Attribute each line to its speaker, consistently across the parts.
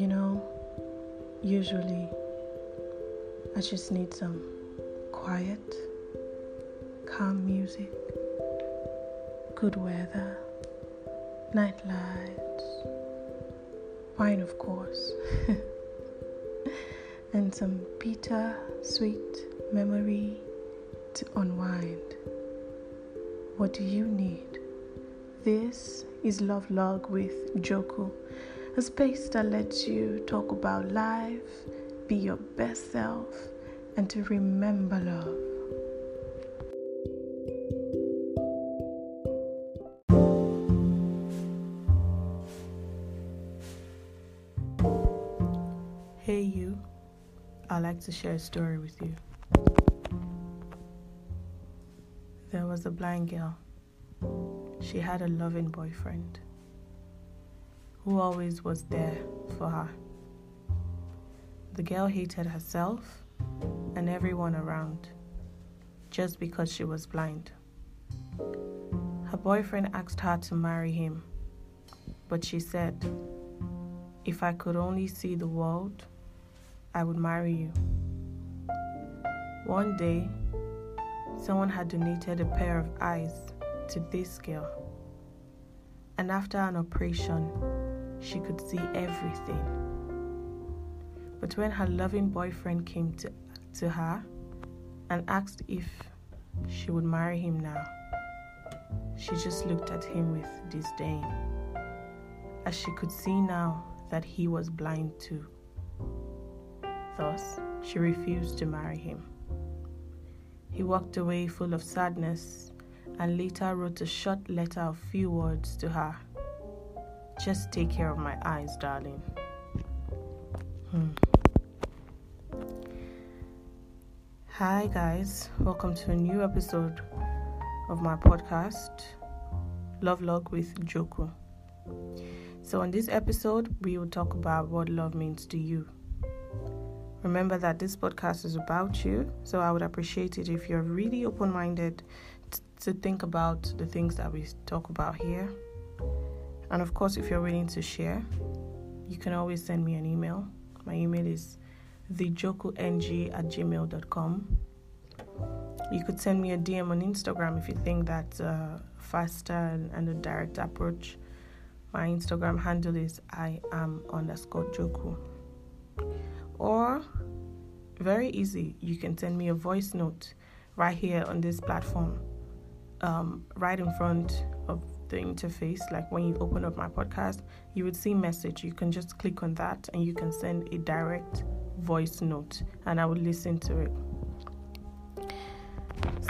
Speaker 1: You know, usually I just need some quiet, calm music, good weather, night lights, wine, of course, and some bitter, sweet memory to unwind. What do you need? This is Love Log with Joku, a space that lets you talk about life, be your best self, and to remember love. Hey, you. I'd like to share a story with you. There was a blind girl. She had a loving boyfriend who always was there for her. The girl hated herself and everyone around just because she was blind. Her boyfriend asked her to marry him, but she said, If I could only see the world, I would marry you. One day, someone had donated a pair of eyes to this girl, and after an operation, she could see everything. But when her loving boyfriend came to, to her and asked if she would marry him now, she just looked at him with disdain, as she could see now that he was blind too. Thus, she refused to marry him. He walked away full of sadness and later wrote a short letter of few words to her. Just take care of my eyes, darling. Hmm. Hi, guys. Welcome to a new episode of my podcast, Love Log with Joku. So, in this episode, we will talk about what love means to you. Remember that this podcast is about you, so I would appreciate it if you're really open minded t- to think about the things that we talk about here. And of course, if you're willing to share, you can always send me an email. My email is thejokung at gmail.com. You could send me a DM on Instagram if you think that's a faster and, a direct approach. My Instagram handle is I am underscore Joku. Or, very easy, you can send me a voice note right here on this platform, um, right in front the interface. Like when you open up my podcast, you would see message. You can just click on that and you can send a direct voice note, and I would listen to it.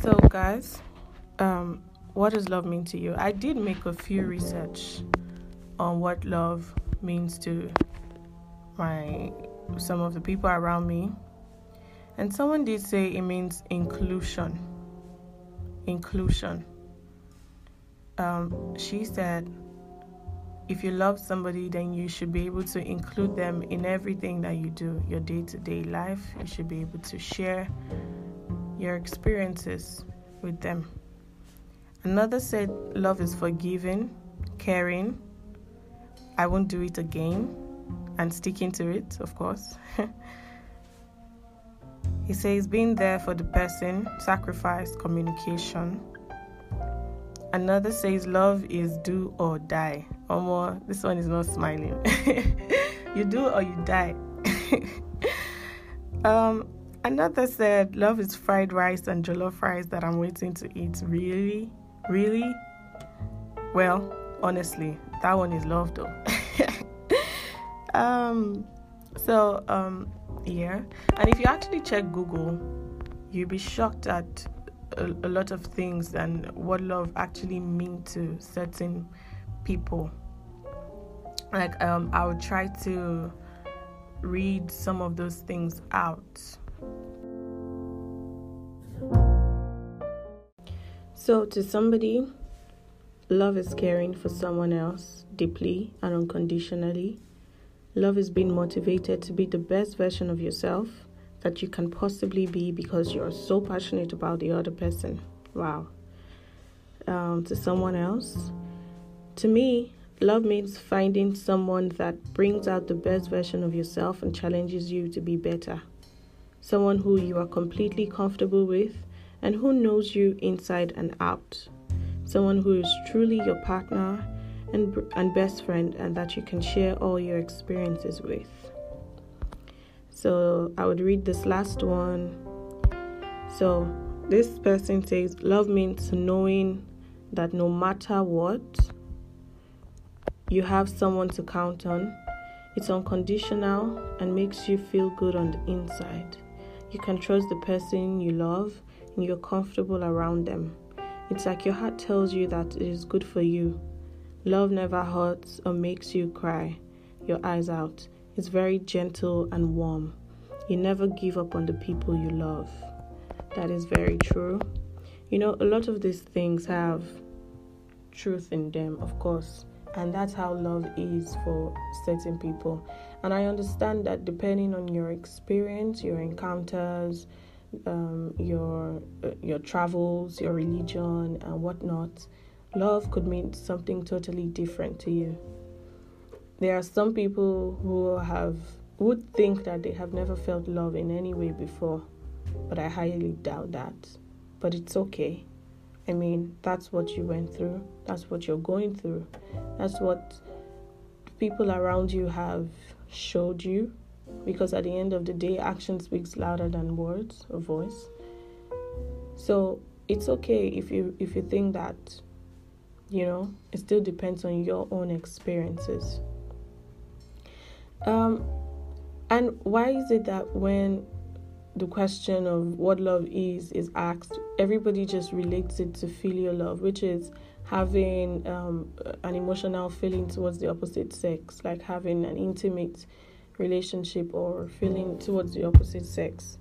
Speaker 1: So, guys, um, what does love mean to you? I did make a few research on what love means to my some of the people around me. And someone did say it means inclusion. Inclusion. Um, she said, if you love somebody, then you should be able to include them in everything that you do, your day to day life. You should be able to share your experiences with them. Another said, love is forgiving, caring. I won't do it again and sticking to it, of course. he says being there for the person, sacrifice, communication. Another says love is do or die. Or more, this one is not smiling. you do or you die. um, another said love is fried rice and jollof rice that I'm waiting to eat. Really? Really? Well, honestly, that one is love though. um so um yeah and if you actually check google you'll be shocked at a, a, lot of things and what love actually mean to certain people. Like um i would try to read some of those things out. So to somebody love is caring for someone else deeply and unconditionally. Love is being motivated to be the best version of yourself that you can possibly be because you're so passionate about the other person. Wow. Um, to someone else. To me, love means finding someone that brings out the best version of yourself and challenges you to be better. Someone who you are completely comfortable with and who knows you inside and out. Someone who is truly your partner and, and best friend and that you can share all your experiences with. So I would read this last one. So this person says, Love means knowing that no matter what, you have someone to count on. It's unconditional and makes you feel good on the inside. You can trust the person you love and you're comfortable around them. It's like your heart tells you that it is good for you. Love never hurts or makes you cry your eyes out. It's very gentle and warm. You never give up on the people you love. That is very true. You know, a lot of these things have truth in them, of course and that's how love is for certain people and i understand that depending on your experience your encounters um, your uh, your travels your religion and whatnot love could mean something totally different to you there are some people who have would think that they have never felt love in any way before but i highly doubt that but it's okay I mean, that's what you went through, that's what you're going through, that's what people around you have showed you. Because at the end of the day, action speaks louder than words or voice. So it's okay if you if you think that, you know, it still depends on your own experiences. Um, and why is it that when the question of what love is is asked, everybody just relates it to filial love, which is having um, an emotional feeling towards the opposite sex, like having an intimate relationship or feeling towards the opposite sex.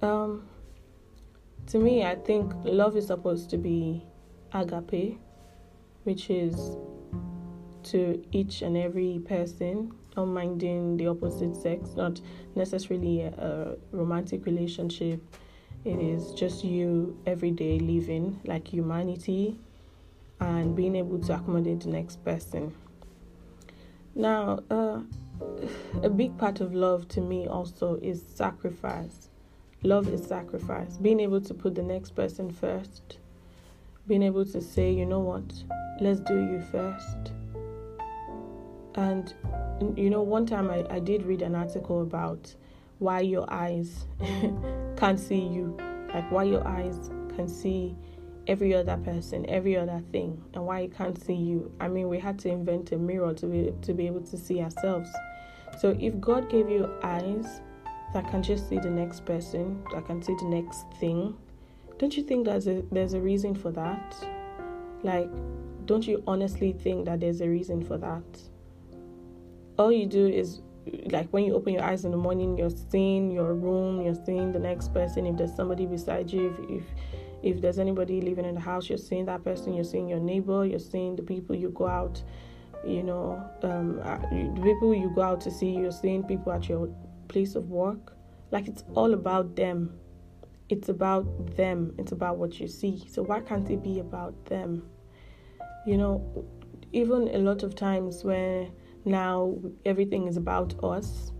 Speaker 1: Um, to me, I think love is supposed to be agape, which is to each and every person minding the opposite sex, not necessarily a, a romantic relationship. It is just you every day living like humanity and being able to accommodate the next person. Now, uh, a big part of love to me also is sacrifice. Love is sacrifice. Being able to put the next person first. Being able to say, you know what, let's do you first. And you know, one time I, I did read an article about why your eyes can't see you, like why your eyes can see every other person, every other thing, and why it can't see you. I mean, we had to invent a mirror to be to be able to see ourselves. So if God gave you eyes that can just see the next person, that can see the next thing, don't you think there's a there's a reason for that? Like, don't you honestly think that there's a reason for that? All you do is like when you open your eyes in the morning you're seeing your room you're seeing the next person. If there's somebody beside you if, if if there's anybody living in the house you're seeing that person you're seeing your neighbor you're seeing the people you go out you know um, uh, the people you go out to see you're seeing people at your place of work. Like it's all about them. It's about them. It's about what you see. So why can't it be about them? You know even a lot of times where now everything is about us.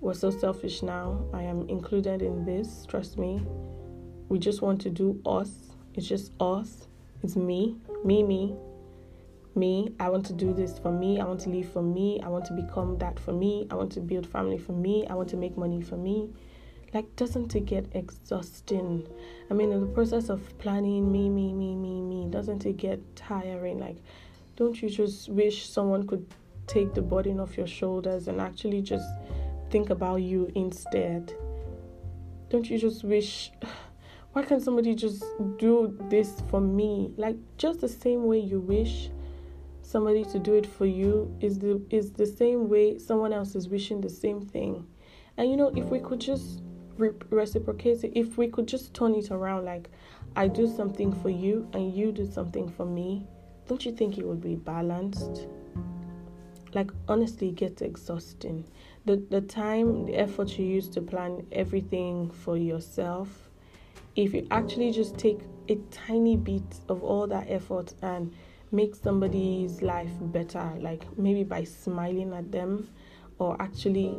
Speaker 1: We're so selfish now. I am included in this, trust me. We just want to do us. It's just us. It's me, me, me, me. I want to do this for me. I want to live for me. I want to become that for me. I want to build family for me. I want to make money for me. Like, doesn't it get exhausting? I mean, in the process of planning me, me, me, me, me, doesn't it get tiring? Like, don't you just wish someone could take the burden off your shoulders and actually just think about you instead. Don't you just wish why can't somebody just do this for me? Like just the same way you wish somebody to do it for you is the is the same way someone else is wishing the same thing. And you know, if we could just re- reciprocate it, if we could just turn it around like I do something for you and you do something for me, don't you think it would be balanced? Like honestly it gets exhausting. The the time the effort you use to plan everything for yourself if you actually just take a tiny bit of all that effort and make somebody's life better, like maybe by smiling at them or actually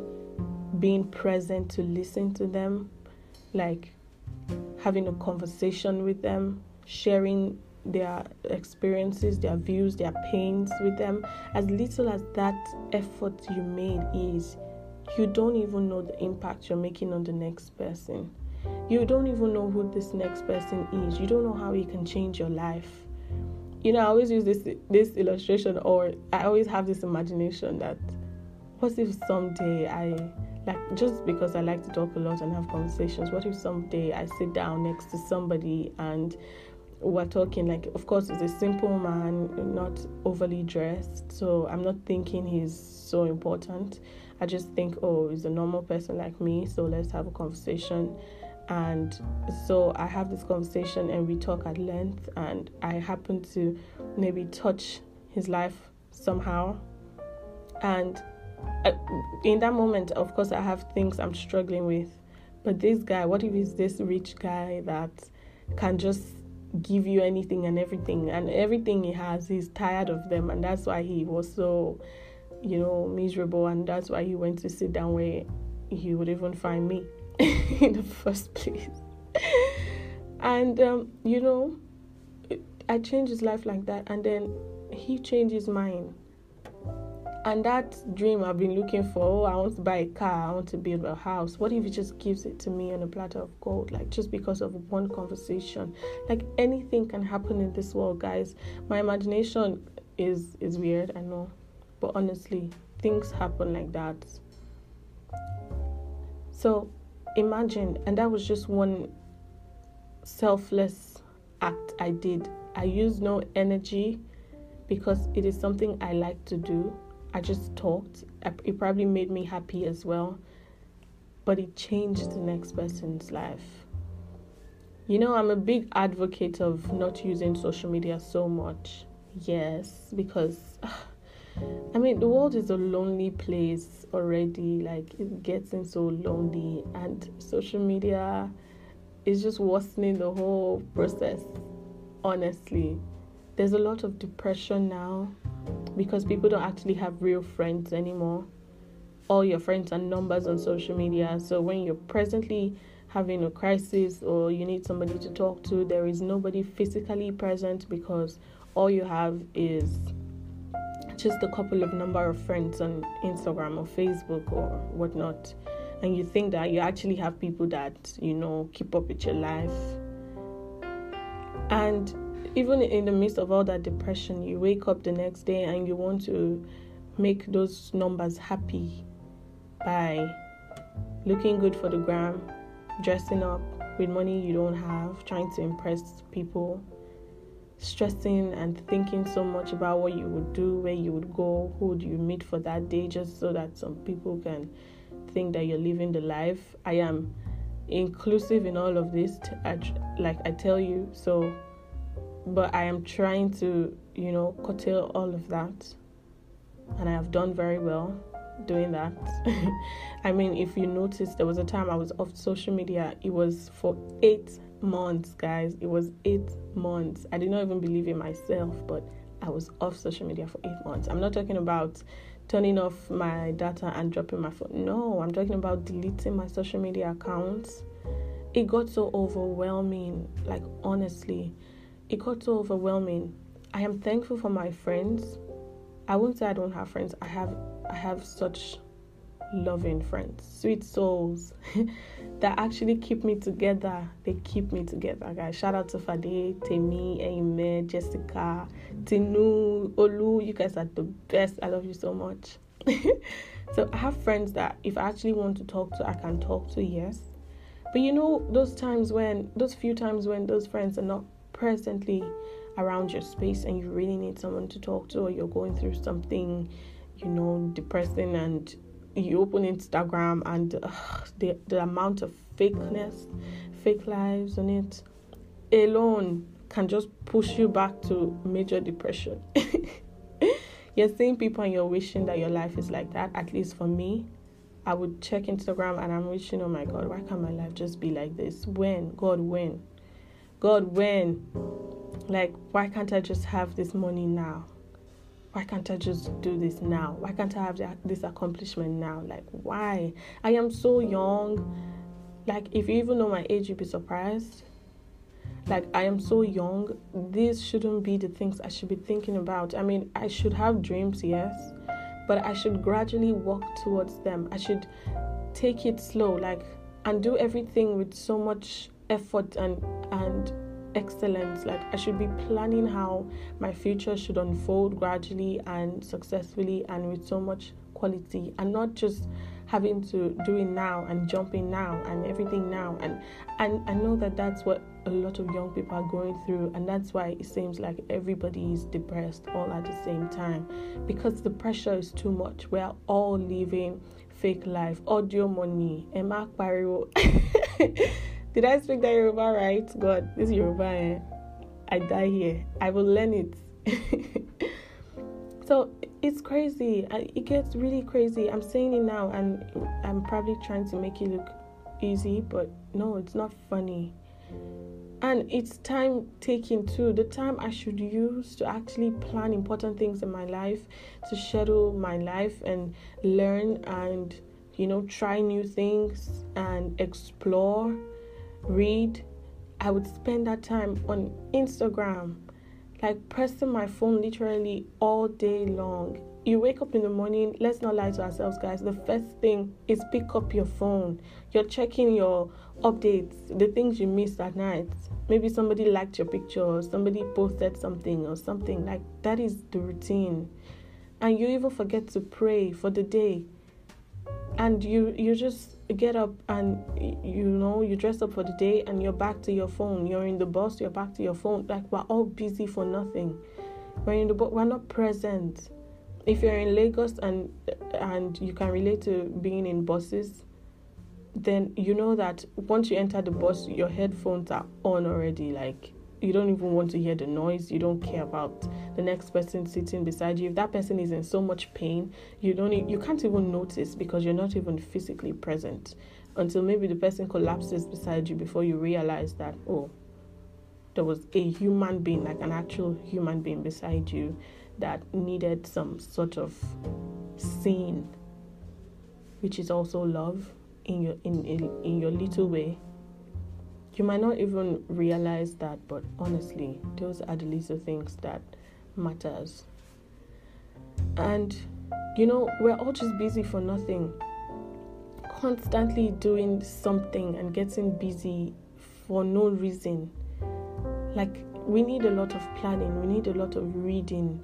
Speaker 1: being present to listen to them, like having a conversation with them, sharing their experiences, their views, their pains with them, as little as that effort you made is, you don't even know the impact you're making on the next person. You don't even know who this next person is. You don't know how he can change your life. You know, I always use this this illustration, or I always have this imagination that what if someday I like just because I like to talk a lot and have conversations, what if someday I sit down next to somebody and we're talking like of course he's a simple man not overly dressed so i'm not thinking he's so important. I just think oh he's a normal person like me so let's have a conversation. And so i have this conversation and we talk at length and i happen to maybe touch his life somehow. And uh, in that moment of course i have things i'm struggling with. But this guy what if he's this rich guy that can just give you anything and everything and everything he has he's tired of them and that's why he was so you know miserable and that's why he went to sit down where he would even find me in the first place. And um, you know i changed his life like that and then he changed his mind and that dream I've been looking for, oh, I want to buy a car, I want to build a house. What if he just gives it to me on a platter of gold, like just because of one conversation? Like anything can happen in this world, guys. My imagination is is weird, I know, but honestly, things happen like that. So imagine, and that was just one selfless act I did. I used no energy because it is something I like to do I just talked. It probably made me happy as well, but it changed the next person's life. You know, I'm a big advocate of not using social media so much. Yes, because I mean, the world is a lonely place already. Like, it's getting so lonely, and social media is just worsening the whole process, honestly. There's a lot of depression now because people don't actually have real friends anymore. All your friends are numbers on social media. So when you're presently having a crisis or you need somebody to talk to, there is nobody physically present because all you have is just a couple of number of friends on Instagram or Facebook or whatnot. And you think that you actually have people that, you know, keep up with your life. And even in the midst of all that depression, you wake up the next day and you want to make those numbers happy by looking good for the gram, dressing up with money you don't have, trying to impress people, stressing and thinking so much about what you would do, where you would go, who do you meet for that day, just so that some people can think that you're living the life. I am inclusive in all of this, like I tell you. So but I am trying to, you know, curtail all of that. And I have done very well doing that. I mean, if you notice, there was a time I was off social media. It was for eight months, guys. It was eight months. I did not even believe in myself, but I was off social media for eight months. I'm not talking about turning off my data and dropping my phone. No, I'm talking about deleting my social media accounts. It got so overwhelming, like, honestly it got so overwhelming. I am thankful for my friends. I won't say I don't have friends. I have I have such loving friends, sweet souls that actually keep me together. They keep me together, guys. Shout out to Fade, Temi, Aime, Jessica, Tinu, Olu. You guys are the best. I love you so much. so I have friends that if I actually want to talk to, I can talk to, yes. But you know, those times when, those few times when those friends are not presently around your space and you really need someone to talk to or you're going through something you know depressing and you open instagram and the, the amount of fakeness fake lives on it alone can just push you back to major depression. You're seeing people and you're wishing that your life is like that. At least for me i would check instagram and i'm wishing oh my god why can't my life just be like this? When? God when God, when? Like, why can't I just have this money now? Why can't I just do this now? Why can't I have this accomplishment now? Like, why? I am so young. Like, if you even know my age, you'd be surprised. Like, I am so young. These shouldn't be the things I should be thinking about. I mean, I should have dreams, yes, but I should gradually walk towards them. I should take it slow, like, and do everything with so much effort and and excellence. Like i should be planning how my future should unfold gradually and successfully and with so much quality and not just having to do it now and jumping now and everything now. And and i know that that's what a lot of young people are going through and that's why it seems like everybody is depressed all at the same time because the pressure is too much. We're all living fake life. Audio money. Emma pariwo Did I speak that Yoruba right? God, this Yoruba, eh? I die here. I will learn it. so it's crazy. It gets really crazy. I'm saying it now, and I'm probably trying to make it look easy, but no, it's not funny. And it's time taking too. The time I should use to actually plan important things in my life, to schedule my life and learn and, you know, try new things and explore read. I would spend that time on Instagram, like pressing my phone literally all day long. You wake up in the morning, let's not lie to ourselves, guys. The first thing is pick up your phone. You're checking your updates, the things you missed at night. Maybe somebody liked your picture, or somebody posted something, or something like that is the routine. And you even forget to pray for the day. And you you just get up and you know you dress up for the day and you're back to your phone. You're in the bus you're back to your phone. Like we're all busy for nothing. We're in the but we're not present. If you're in lagos and and you can relate to being in buses then you know that once you enter the bus your headphones are on already like you don't even want to hear the noise you don't care about the next person sitting beside you. If that person is in so much pain you don't you can't even notice because you're not even physically present until maybe the person collapses beside you before you realize that oh there was a human being like an actual human being beside you that needed some sort of scene which is also love in your in, in, in your little way you might not even realize that, but honestly, those are the little things that matters. And you know, we're all just busy for nothing. Constantly doing something and getting busy for no reason. Like we need a lot of planning, we need a lot of reading.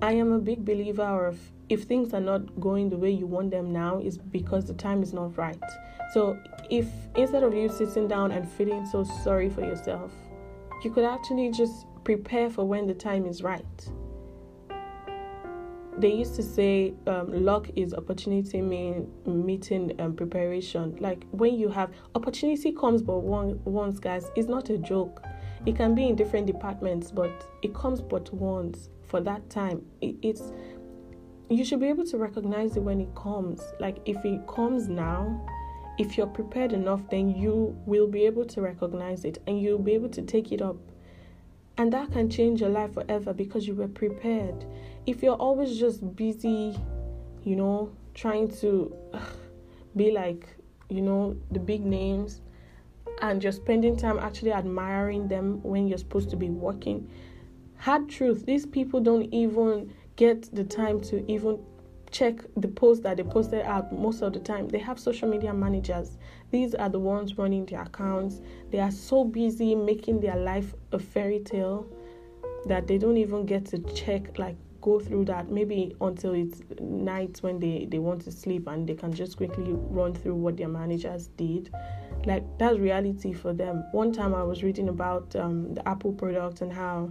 Speaker 1: I am a big believer of if things are not going the way you want them now is because the time is not right. So if instead of you sitting down and feeling so sorry for yourself, you could actually just prepare for when the time is right. They used to say um, luck is opportunity mean meeting and preparation. Like when you have opportunity comes but one once, guys. It's not a joke. It can be in different departments, but it comes but once for that time. It, it's you should be able to recognize it when it comes. Like if it comes now, if you're prepared enough, then you will be able to recognize it and you'll be able to take it up. And that can change your life forever because you were prepared. If you're always just busy, you know, trying to be like, you know, the big names and you're spending time actually admiring them when you're supposed to be working. Hard truth, these people don't even get the time to even check the posts that they posted out most of the time. They have social media managers. These are the ones running their accounts. They are so busy making their life a fairy tale that they don't even get to check like go through that maybe until it's night when they they want to sleep and they can just quickly run through what their managers did like that's reality for them one time i was reading about um, the apple product and how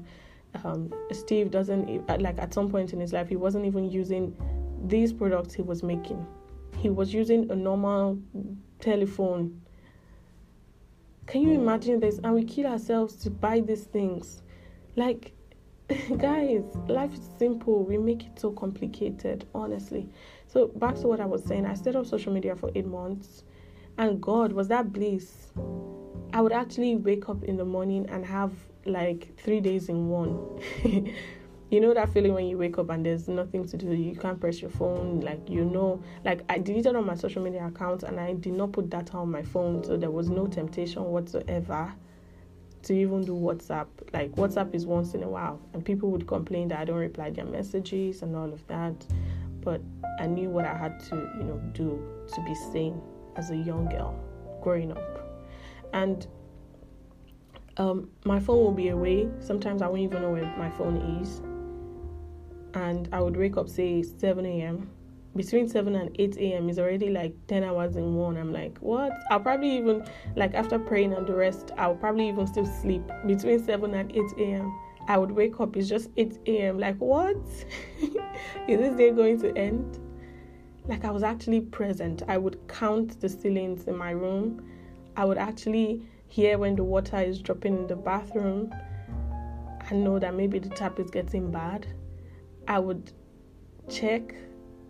Speaker 1: um, steve doesn't like at some point in his life he wasn't even using these products he was making. He was using a normal telephone. Can you imagine this? And we kill ourselves to buy these things. Like, guys, life is simple. We make it so complicated, honestly. So, back to what I was saying, I stayed off social media for eight months. And God, was that bliss? I would actually wake up in the morning and have like three days in one. you know that feeling when you wake up and there's nothing to do you can't press your phone like you know like i deleted all my social media accounts and i did not put data on my phone so there was no temptation whatsoever to even do whatsapp like whatsapp is once in a while and people would complain that i don't reply their messages and all of that but i knew what i had to you know do to be sane as a young girl growing up and um, my phone will be away sometimes i won't even know where my phone is and I would wake up say 7 a.m. Between 7 and 8 a.m. is already like 10 hours in one. I'm like, what? I'll probably even, like, after praying and the rest, I'll probably even still sleep between 7 and 8 a.m. I would wake up, it's just 8 a.m. Like, what? is this day going to end? Like, I was actually present. I would count the ceilings in my room. I would actually hear when the water is dropping in the bathroom and know that maybe the tap is getting bad. I would check,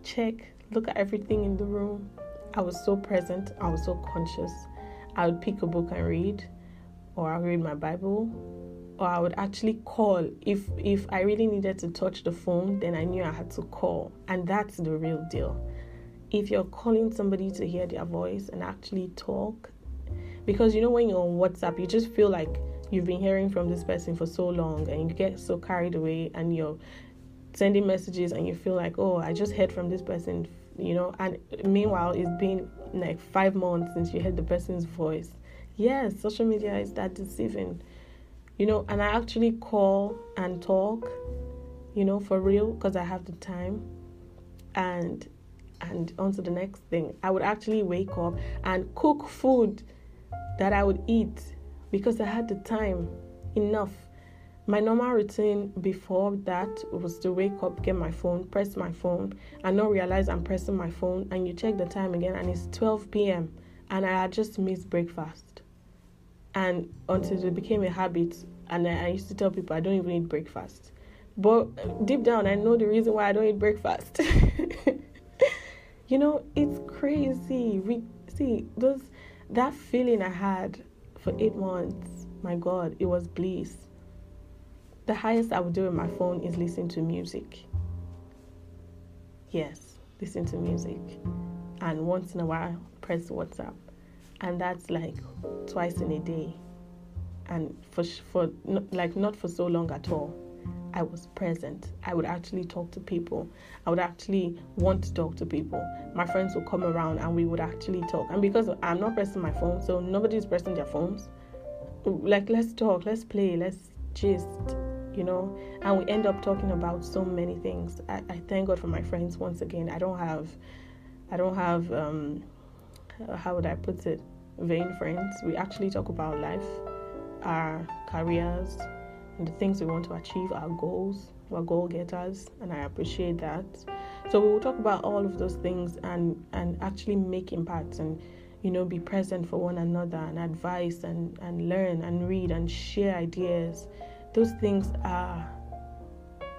Speaker 1: check, look at everything in the room. I was so present, I was so conscious. I would pick a book and read, or I would read my Bible, or I would actually call. If if I really needed to touch the phone, then I knew I had to call. And that's the real deal. If you're calling somebody to hear their voice and actually talk, because you know when you're on WhatsApp, you just feel like you've been hearing from this person for so long and you get so carried away and you're sending messages and you feel like, oh, I just heard from this person, you know, and meanwhile, it's been like five months since you heard the person's voice. Yes, social media is that deceiving, you know, and I actually call and talk, you know, for real because I have the time. And and on to the next thing. I would actually wake up and cook food that I would eat because I had the time enough my normal routine before that was to wake up, get my phone, press my phone, and not realize I'm pressing my phone. And you check the time again, and it's 12 p.m. And I had just missed breakfast. And until it became a habit, and I, I used to tell people I don't even eat breakfast. But um, deep down, I know the reason why I don't eat breakfast. you know, it's crazy. We see those that feeling I had for eight months. My God, it was bliss the highest I would do with my phone is listen to music. Yes, listen to music. And once in a while, press WhatsApp. And that's like twice in a day. And for, for like not for so long at all. I was present. I would actually talk to people. I would actually want to talk to people. My friends would come around and we would actually talk. And because I'm not pressing my phone, so nobody's pressing their phones. Like, let's talk, let's play, let's just, you know, and we end up talking about so many things. I, I thank God for my friends once again. I don't have, I don't have, um, how would I put it, vain friends. We actually talk about life, our careers, the things we want to achieve, our goals, our goal getters, and I appreciate that. So we will talk about all of those things and and actually make impacts and you know be present for one another and advise and and learn and read and share ideas those things are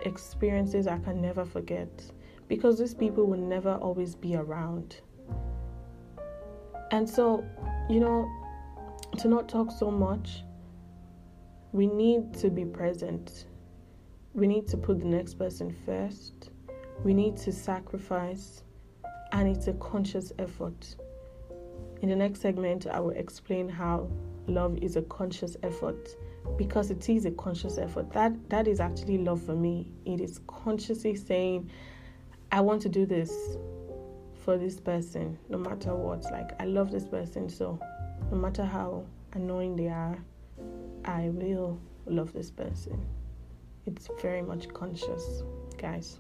Speaker 1: experiences I can never forget because these people will never always be around. And so, you know, to not talk so much, we need to be present. We need to put the next person first. We need to sacrifice, and it's a conscious effort. In the next segment, I will explain how love is a conscious effort because it is a conscious effort. That that is actually love for me. It is consciously saying, I want to do this for this person, no matter what. Like I love this person, so no matter how annoying they are, I will love this person. It's very much conscious, guys.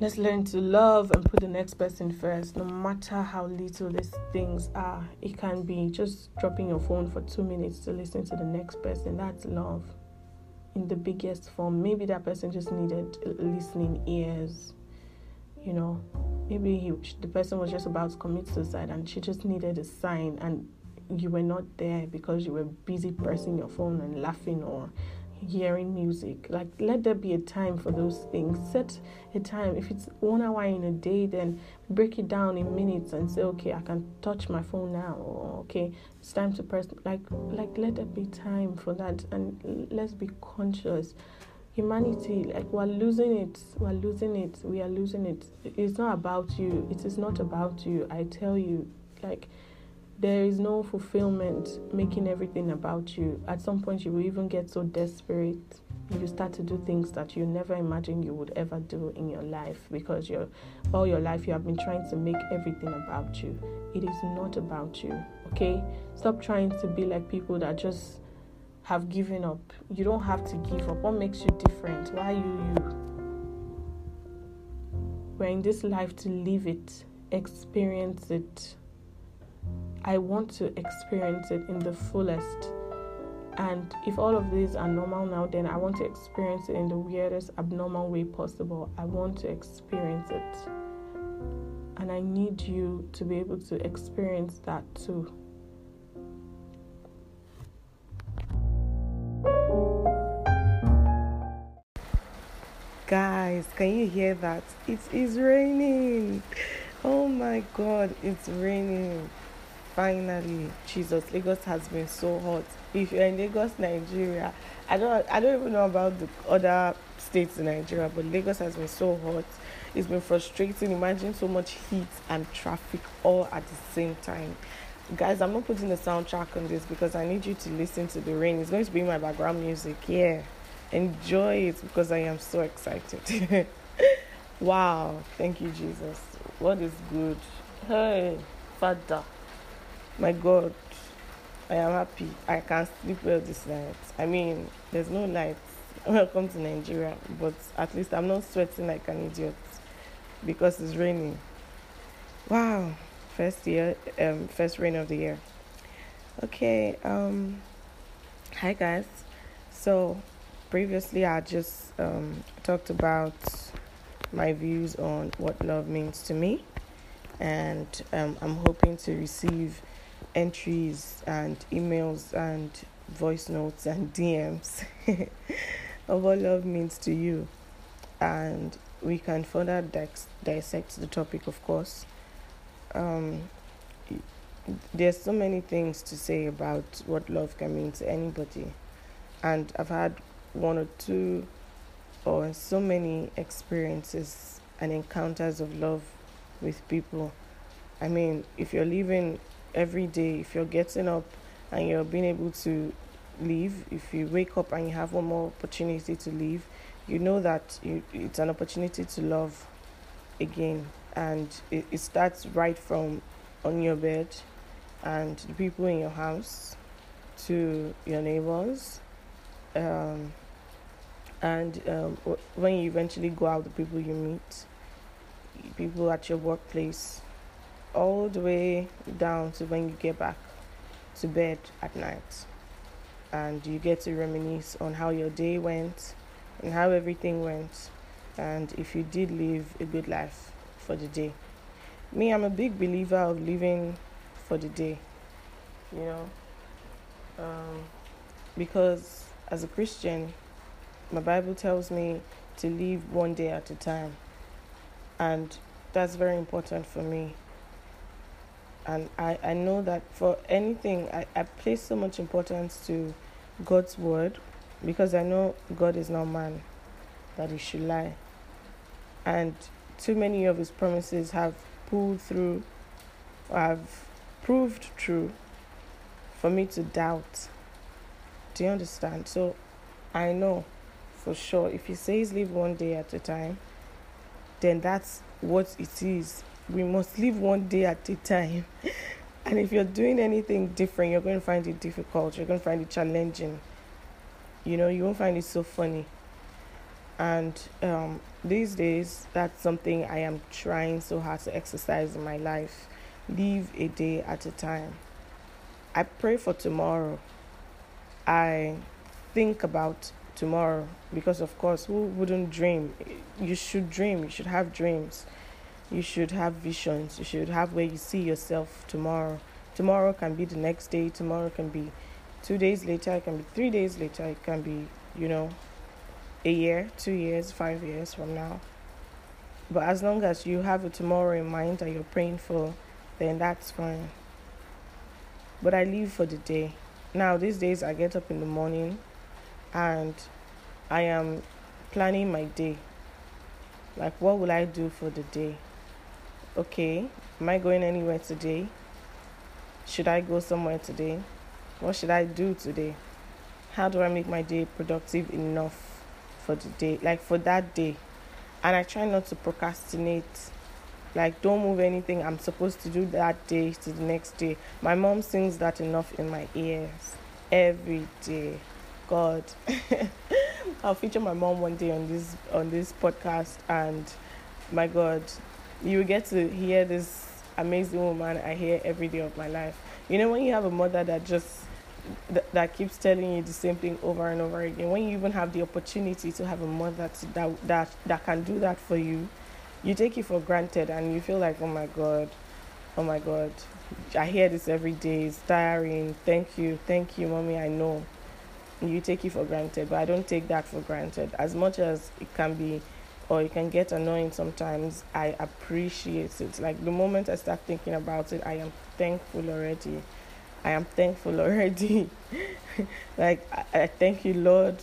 Speaker 1: Let's learn to love and put the next person first, no matter how little these things are. It can be just dropping your phone for two minutes to listen to the next person. That's love in the biggest form. Maybe that person just needed listening ears. You know, maybe he, the person was just about to commit suicide and she just needed a sign, and you were not there because you were busy pressing your phone and laughing or hearing music. Like, let there be a time for those things. Set a time. If it's one hour in a day, then break it down in minutes and say, okay, I can touch my phone now. Or, okay, it's time to press. Like, like let there be time for that, and let's be conscious. Humanity, like we're losing it. We're losing it. We are losing it. It's not about you. It is not about you. I tell you, like there is no fulfillment making everything about you. At some point, you will even get so desperate. You start to do things that you never imagined you would ever do in your life because you're, all your life you have been trying to make everything about you. It is not about you, okay? Stop trying to be like people that just have given up. You don't have to give up. What makes you different? Why are you you? We're in this life to live it, experience it I want to experience it in the fullest. And if all of these are normal now, then I want to experience it in the weirdest, abnormal way possible. I want to experience it. And I need you to be able to experience that too. Guys, can you hear that? It is raining. Oh my god, it's raining. Finally, Jesus, Lagos has been so hot. If you're in Lagos, Nigeria, I don't I don't even know about the other states in Nigeria, but Lagos has been so hot. It's been frustrating. Imagine so much heat and traffic all at the same time. Guys, I'm not putting the soundtrack on this because I need you to listen to the rain. It's going to be my background music. Yeah. Enjoy it because I am so excited. wow. Thank you, Jesus. What is good? Hey, Father. My God, I am happy. I can sleep well this night. I mean, there's no light. Welcome to Nigeria, but at least I'm not sweating like an idiot because it's raining. Wow, first year, um, first rain of the year. Okay, um, hi guys. So previously, I just um, talked about my views on what love means to me, and um, I'm hoping to receive entries and emails and voice notes and DMs of what love means to you. And we can further dis- dissect the topic, of course. Um, there's so many things to say about what love can mean to anybody. And I've had one or two or so many experiences and encounters of love with people. I mean, if you're living every day, if you're getting up and you're being able to leave, if you wake up and you have one more opportunity to leave, you know that you, it's an opportunity to love again. And it, it starts right from on your bed and the people in your house to your neighbors. Um, and um, when you eventually go out, the people you meet, people at your workplace, all the way down to when you get back to bed at night. And you get to reminisce on how your day went and how everything went, and if you did live a good life for the day. Me, I'm a big believer of living for the day, you know, um, because as a Christian, my Bible tells me to live one day at a time, and that's very important for me and I, I know that for anything I, I place so much importance to God's word because I know God is not man that he should lie. And too many of his promises have pulled through or have proved true for me to doubt. Do you understand? So I know for sure if he says live one day at a time, then that's what it is we must live one day at a time. and if you're doing anything different, you're going to find it difficult. You're going to find it challenging. You know, you won't find it so funny. And um, these days, that's something I am trying so hard to exercise in my life. Live a day at a time. I pray for tomorrow. I think about tomorrow because, of course, who wouldn't dream? You should dream, you should have dreams you should have visions. You should have where you see yourself tomorrow. Tomorrow can be the next day. Tomorrow can be two days later. It can be three days later. It can be you know, a year, two years, five years from now. But as long as you have a tomorrow in mind that you're praying for, then that's fine. But I live for the day. Now, these days, I get up in the morning and I am planning my day. Like, what will I do for the day? Okay, am I going anywhere today? Should I go somewhere today? What should I do today? How do I make my day productive enough for the day, like for that day? And I try not to procrastinate. Like, don't move anything I'm supposed to do that day to the next day. My mom sings that enough in my ears every day. God. I'll feature my mom one day on this on this podcast and my God, you will get to hear this amazing woman I hear every day of my life. You know when you have a mother that just that, keeps telling you the same thing over and over again. When you even have the opportunity to have a mother to, that that that can do that for you, you take it for granted and you feel like, oh my god, oh my god, I hear this every day. It's tiring. Thank you, thank you, mommy. I know. You take it for granted, but I don't take that for granted. As much as it can be or it can get annoying sometimes, I appreciate it. Like the moment I start thinking about it, I am thankful already. I am thankful already. like, I, I thank you, Lord,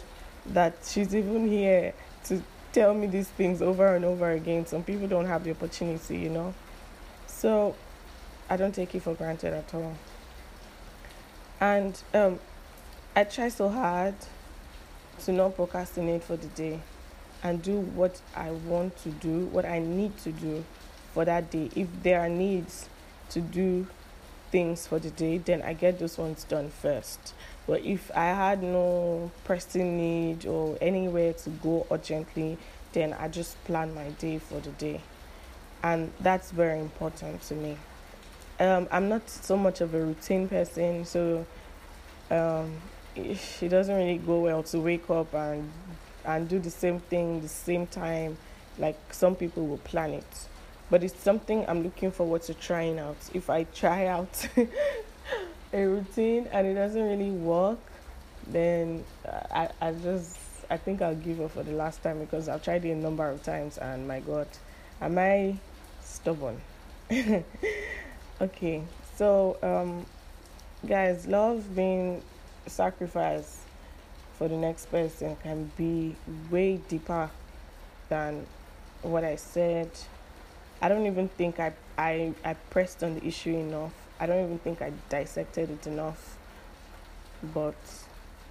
Speaker 1: that she's even here to tell me these things over and over again. Some people don't have the opportunity, you know. So, I don't take it for granted at all. And um, I try so hard to not procrastinate for the day and do what I want to do, what I need to do for that day. If there are needs to do things for the day, then I get those ones done first. But if I had no pressing need or anywhere to go urgently, then I just plan my day for the day. And that's very important to me. Um, I'm not so much of a routine person, so um, it doesn't really go well to wake up and and do the same thing the same time like some people will plan it. But it's something i'm looking forward to trying out. If i try out a routine and it doesn't really work then I, I just i think i'll give up for the last time because i've tried it a number of times and my god am i stubborn? Okay so um guys love being sacrificed for the next person can be way deeper than what I said. I don't even think I, I, I pressed on the issue enough. I don't even think I dissected it enough. But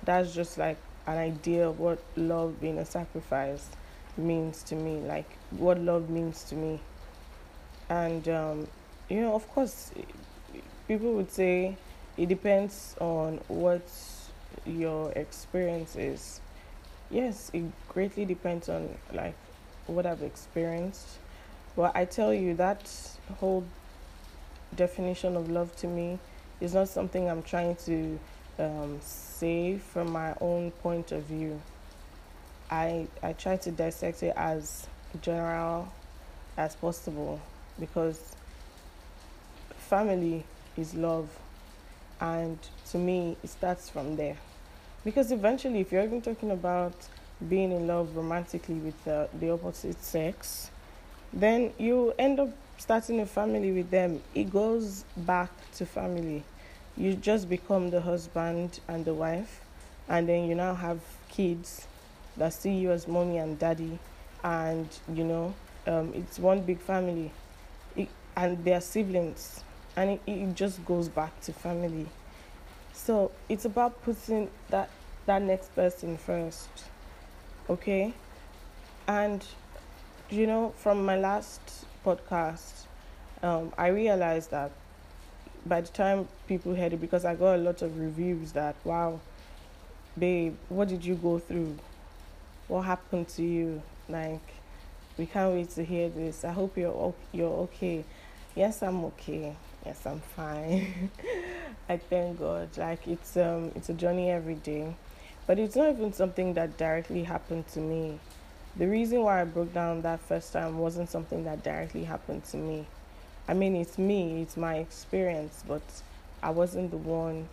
Speaker 1: that's just like an idea of what love being a sacrifice means to me, like what love means to me. And, um, you know, of course, people would say it depends on what your experience is yes it greatly depends on like what i've experienced. But i tell you that whole definition of love to me is not something i'm trying to um, say from my own point of view. I i try to dissect it as general as possible because family is love and to me it starts from there because eventually, if you're even talking about being in love romantically with the, the opposite sex, then you end up starting a family with them. It goes back to family. You just become the husband and the wife, and then you now have kids that see you as mommy and daddy, and you know, um, it's one big family, it, and their siblings, and it, it just goes back to family. So it's about putting that that next person first. Okay? And you know, from my last podcast, um, I realized that by the time people heard it, because I got a lot of reviews that, wow, babe, what did you go through? What happened to you? Like, we can't wait to hear this. I hope you're you're okay. Yes, I'm okay. Yes, I'm fine. I thank God. Like it's um it's a journey every day. But it's not even something that directly happened to me. The reason why I broke down that first time wasn't something that directly happened to me. I mean, it's me, it's my experience, but I wasn't the one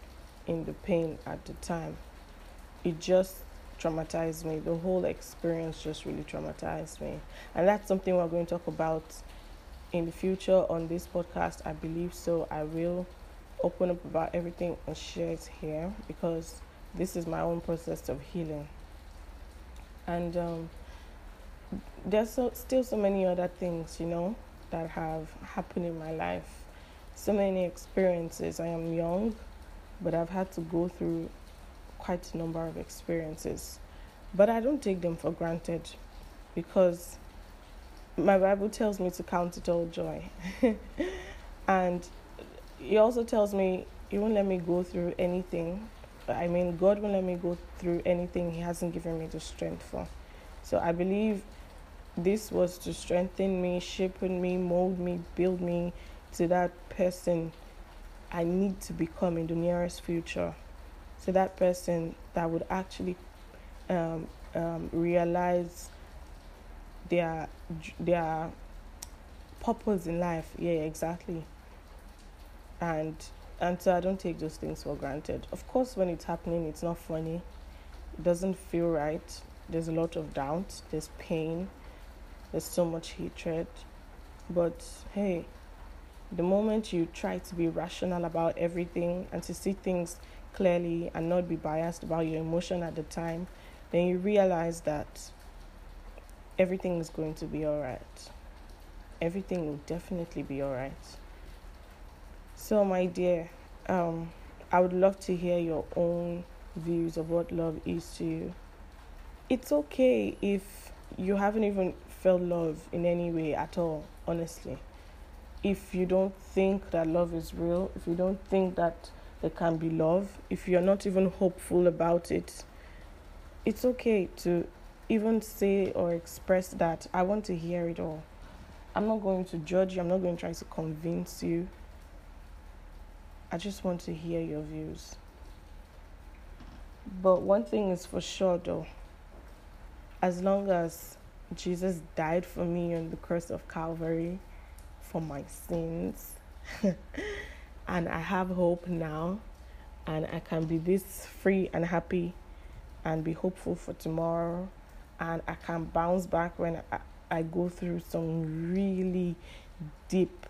Speaker 1: in the pain at the time. It just traumatized me. The whole experience just really traumatized me. And that's something we're going to talk about in the future on this podcast. I believe so. I will open up about everything and share it here because this is my own process of healing. And um, there's so, still so many other things, you know, that have happened in my life. So many experiences. I am young, but I've had to go through quite a number of experiences. But I don't take them for granted because my Bible tells me to count it all joy. and He also tells me He won't let me go through anything. I mean, God won't let me go through anything He hasn't given me the strength for. So I believe this was to strengthen me, shape me, mold me, build me to that person I need to become in the nearest future. So that person that would actually um, um, realize their their purpose in life. Yeah, exactly. And and so I don't take those things for granted. Of course, when it's happening, it's not funny. It doesn't feel right. There's a lot of doubt. There's pain. There's so much hatred. But hey, the moment you try to be rational about everything and to see things clearly and not be biased about your emotion at the time, then you realize that everything is going to be all right. Everything will definitely be all right. So, my dear, um, I would love to hear your own views of what love is to you. It's okay if you haven't even felt love in any way at all, honestly. If you don't think that love is real, if you don't think that there can be love, if you're not even hopeful about it, it's okay to even say or express that. I want to hear it all. I'm not going to judge you, I'm not going to try to convince you. I just want to hear your views. But one thing is for sure though as long as Jesus died for me on the cross of Calvary for my sins, and I have hope now, and I can be this free and happy and be hopeful for tomorrow and I can bounce back when I, I go through some really deep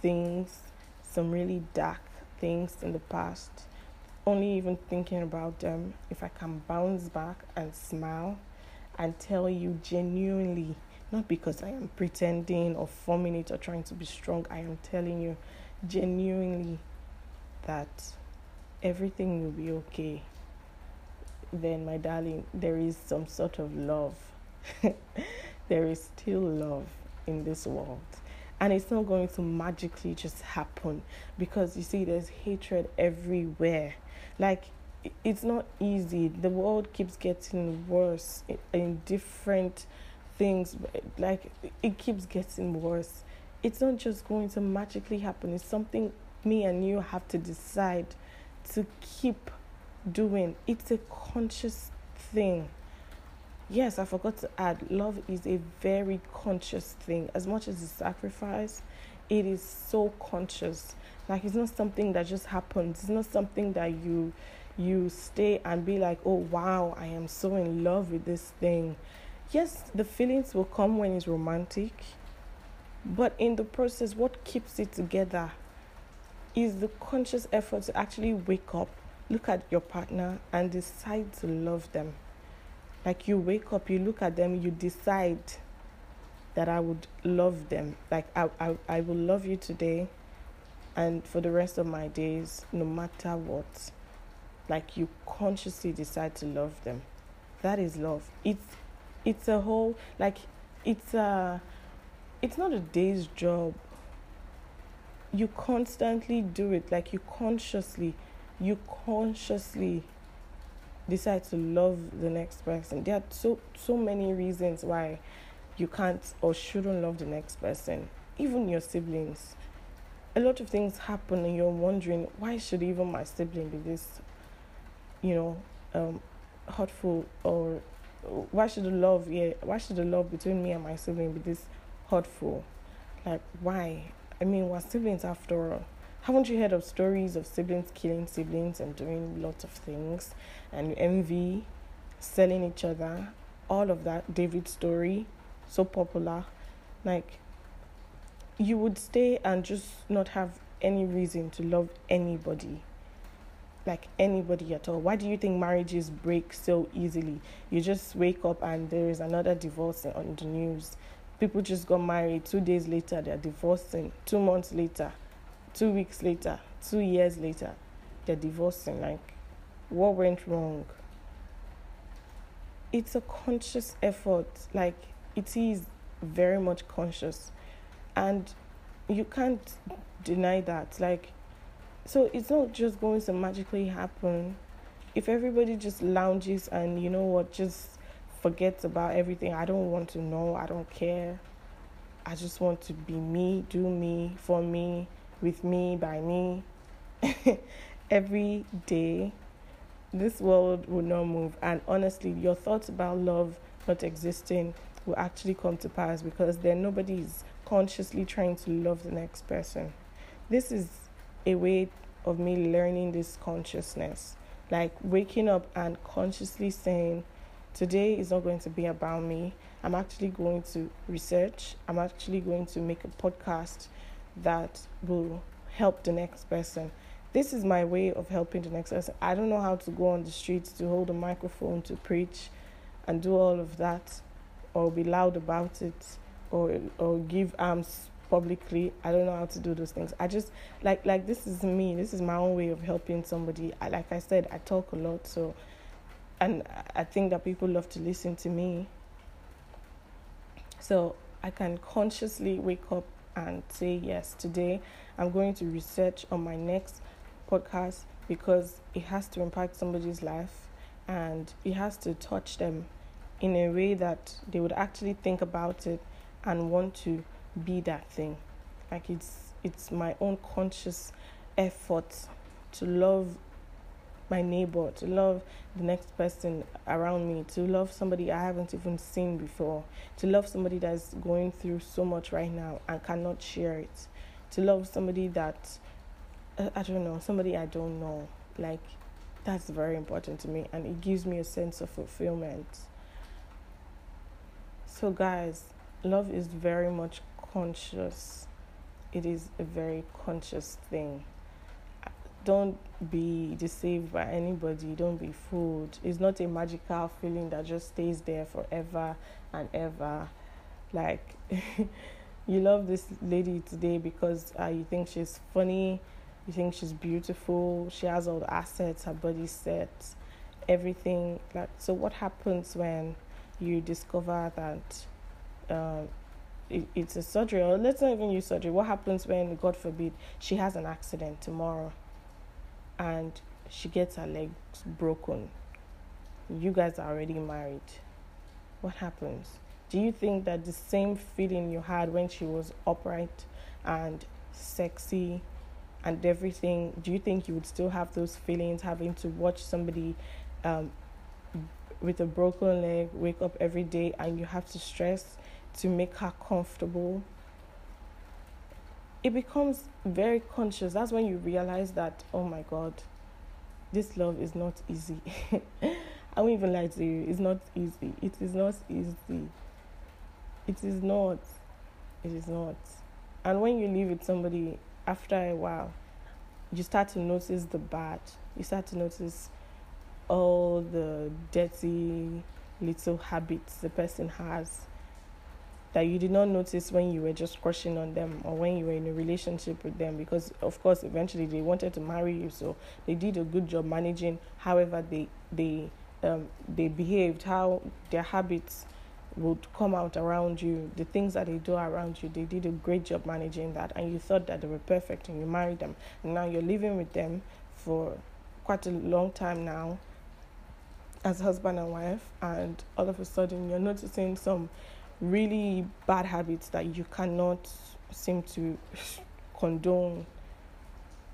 Speaker 1: things, some really dark things in the past. Only even thinking about them, if I can bounce back and smile and tell you genuinely, not because I am pretending or forming it or trying to be strong, I am telling you genuinely that everything will be okay then, my darling, there is some sort of love. there is still love in this world. And it's not going to magically just happen because you see, there's hatred everywhere. Like, it's not easy. The world keeps getting worse in different things. Like, it keeps getting worse. It's not just going to magically happen, it's something me and you have to decide to keep doing. It's a conscious thing. Yes, I forgot to add, love is a very conscious thing. As much as it's sacrifice, it is so conscious. Like it's not something that just happens. It's not something that you you stay and be like, "Oh wow, I am so in love with this thing." Yes, the feelings will come when it's romantic, but in the process what keeps it together is the conscious effort to actually wake up look at your partner and decide to love them. Like you wake up, you look at them, you decide that I would love them. Like I, I, I will love you today and for the rest of my days, no matter what. Like you consciously decide to love them. That is love. It's it's a whole like it's a it's not a day's job. You constantly do it, like you consciously you consciously decide to love the next person. There are so so many reasons why you can't or shouldn't love the next person, even your siblings. A lot of things happen, and you're wondering why should even my sibling be this, you know, um, hurtful or why should the love yeah why should the love between me and my sibling be this hurtful? Like why? I mean, we're siblings after all haven't you heard of stories of siblings killing siblings and doing lots of things and envy? selling each other, all of that, David's story, so popular. Like, you would stay and just not have any reason to love anybody. Like anybody at all. Why do you think marriages break so easily? You just wake up and there is another divorce on the news. People just got married. Two days later, they're divorcing. Two months later, two weeks later, two years later, they're divorcing. Like, what went wrong? It's a conscious effort. Like, it is very much conscious. And you can't deny that. Like, so it's not just going to magically happen. If everybody just lounges and, you know what, just forgets about everything, I don't want to know, I don't care. I just want to be me, do me, for me, with me, by me. Every day, this world will not move. And honestly, your thoughts about love not existing will actually come to pass because then nobody is consciously trying to love the next person. This is a way of me learning this consciousness. Like waking up and consciously saying, Today is not going to be about me. I'm actually going to research. I'm actually going to make a podcast that will help the next person. This is my way of helping the next person. I don't know how to go on the streets to hold a microphone to preach and do all of that or be loud about it or or give arms publicly. I don't know how to do those things. I just like like this is me. This is my own way of helping somebody. I, like I said, I talk a lot, so and I think that people love to listen to me. So I can consciously wake up and say, yes, today I'm going to research on my next podcast because it has to impact somebody's life and it has to touch them in a way that they would actually think about it and want to be that thing. Like it's it's my own conscious effort to love my neighbor, to love the next person around me, to love somebody I haven't even seen before, to love somebody that's going through so much right now and cannot share it, to love somebody that uh, I don't know, somebody I don't know. Like, that's very important to me and it gives me a sense of fulfillment. So, guys, love is very much conscious, it is a very conscious thing don't be deceived by anybody. Don't be fooled. It's not a magical feeling that just stays there forever and ever. Like you love this lady today because uh, you think she's funny you think she's beautiful she has all the assets her body set everything. Like so what happens when you discover that um, it, it's a surgery? Or let's not even use surgery. What happens when god forbid she has an accident tomorrow and she gets her legs broken. You guys are already married. What happens? Do you think that the same feeling you had when she was upright and sexy and everything, do you think you would still have those feelings having to watch somebody um, with a broken leg wake up every day and you have to stress to make her comfortable? It becomes very conscious. That's when you realize that, oh my God, this love is not easy. I won't even lie to you, it's not easy. It is not easy. It is not. It is not. And when you live with somebody, after a while, you start to notice the bad. You start to notice all the dirty little habits the person has that you did not notice when you were just crushing on them or when you were in a relationship with them because of course eventually they wanted to marry you so they did a good job managing however they they um, they behaved how their habits would come out around you the things that they do around you they did a great job managing that and you thought that they were perfect and you married them. And now you're living with them for quite a long time now as husband and wife and all of a sudden you're noticing some really bad habits that you cannot seem to condone.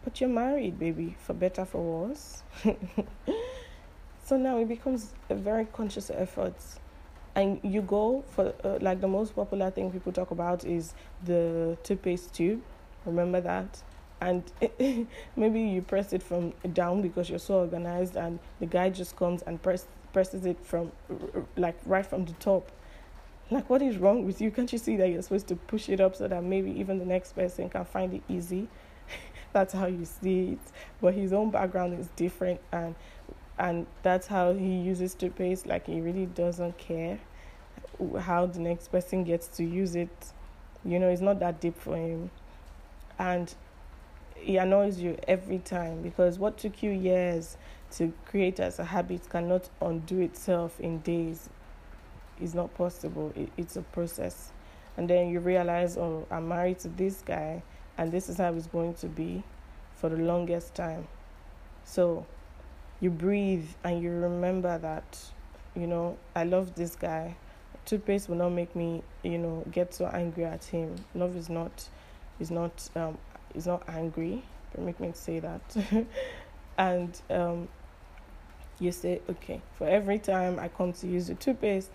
Speaker 1: But you're married, baby, for better, for worse. so now it becomes a very conscious effort. And you go for, uh, like, the most popular thing people talk about is the toothpaste tube. Remember that? and maybe you press it from down because you're so organized and the guy just comes and press presses it from like right from the top. Like, what is wrong with you? Can't you see that you're supposed to push it up so that maybe even the next person can find it easy? that's how you see it. But his own background is different, and and that's how he uses to toothpaste. Like he really doesn't care how the next person gets to use it. You know, it's not that deep for him, and he annoys you every time because what took you years to create as a habit cannot undo itself in days. It's not possible. It, it's a process, and then you realize, oh, I'm married to this guy, and this is how it's going to be for the longest time. So you breathe and you remember that, you know, I love this guy. Toothpaste will not make me, you know, get so angry at him. Love is not is not um is not angry. Make me say that. and um you say, okay, for every time I come to use the toothpaste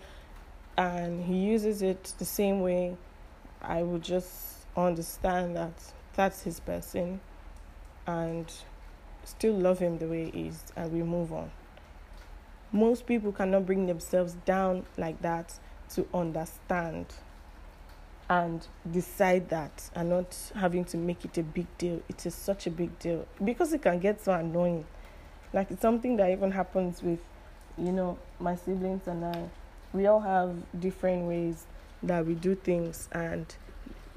Speaker 1: and he uses it the same way, I would just understand that that's his person and still love him the way he is and we move on. Most people cannot bring themselves down like that to understand and decide that and not having to make it a big deal. It is such a big deal because it can get so annoying. Like it's something that even happens with, you know, my siblings and I. We all have different ways that we do things and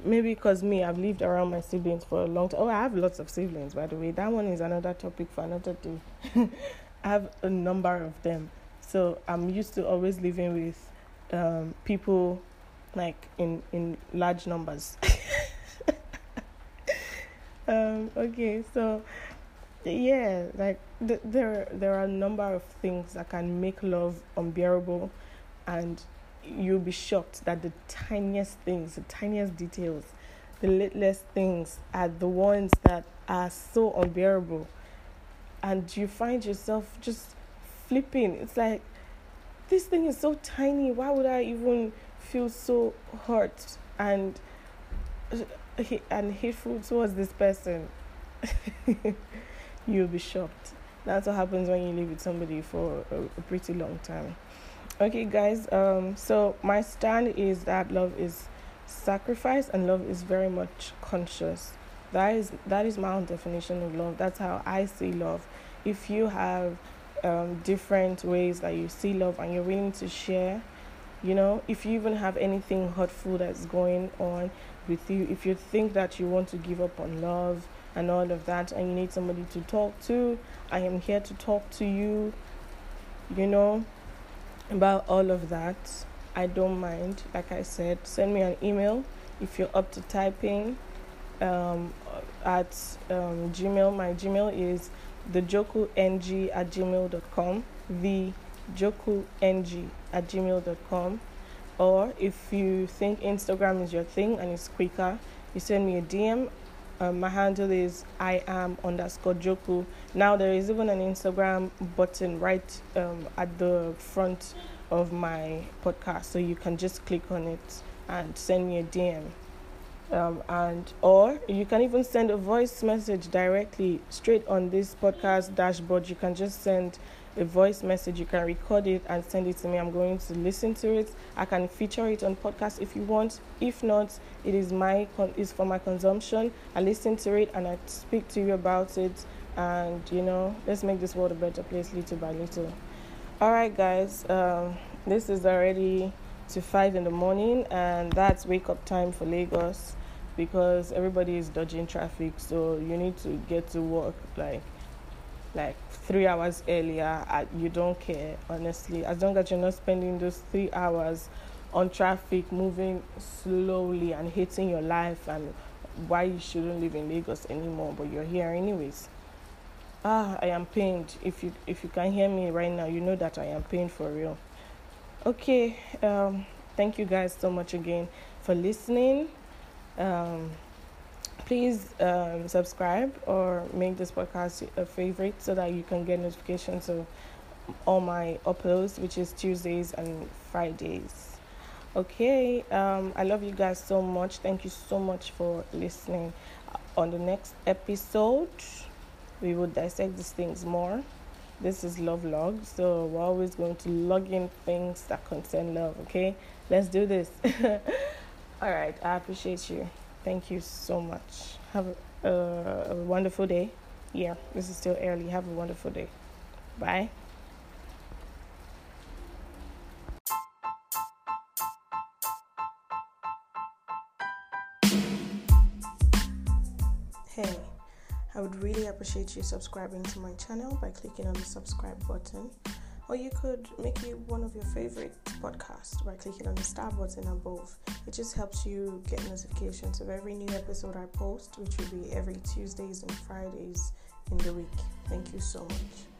Speaker 1: maybe because me, I've lived around my siblings for a long time. Oh, I have lots of siblings, by the way. That one is another topic for another day. I have a number of them. So I'm used to always living with um, people like in, in large numbers. um, okay, so yeah, like th- there there are a number of things that can make love unbearable and you'll be shocked that the tiniest things, the tiniest details, the littlest things are the ones that are so unbearable. And you find yourself just flipping. It's like, this thing is so tiny. Why would I even feel so hurt and uh, and hateful towards this person? You'll be shocked. That's what happens when you live with somebody for a, a pretty long time. Okay, guys. Um, so my stand is that love is sacrifice and love is very much conscious. That is that is my own definition of love. That's how I see love. If you have um, different ways that you see love and you're willing to share, you know, if you even have anything hurtful that's going on with you, if you think that you want to give up on love and all of that, and you need somebody to talk to, I am here to talk to you. You know, about all of that. I don't mind. Like I said, send me an email if you're up to typing um, at um, Gmail. My Gmail is thejokung at gmail.com. The jokung at gmail.com. Or if you think Instagram is your thing and it's quicker, you send me a DM um, my handle is I am underscore Joku. Now there is even an Instagram button right um, at the front of my podcast, so you can just click on it and send me a DM. Um, and or you can even send a voice message directly straight on this podcast dashboard. You can just send a voice message. You can record it and send it to me. I'm going to listen to it. I can feature it on podcast if you want. If not, it is my is for my consumption. I listen to it and I speak to you about it. And you know, let's make this world a better place little by little. All right, guys. Um, this is already to five in the morning, and that's wake up time for Lagos because everybody is dodging traffic. So you need to get to work like like three hours earlier, I, you don't care, honestly. As long as you're not spending those three hours on traffic, moving slowly and hating your life and why you shouldn't live in Lagos anymore, but you're here anyways. Ah, I am pained. If you if you can hear me right now, you know that I am pained for real. Okay, um, thank you guys so much again for listening. Um, please um, subscribe or make this podcast a favorite so that you can get notifications of all my uploads, which is Tuesdays and Fridays. Okay, um, I love you guys so much. Thank you so much for listening. On the next episode, we will dissect these things more this is love log, so we're always going to log in things that concern love. Okay, let's do this. All right, I appreciate you. Thank you so much. Have a, a wonderful day. Yeah, this is still early. Have a wonderful day. Bye. Hey, I would really appreciate you subscribing to my channel by clicking on the subscribe button. Or you could make it one of your favorite podcasts by clicking on the star button above. It just helps you get notifications of every new episode I post, which will be every Tuesdays and Fridays in the week. Thank you so much.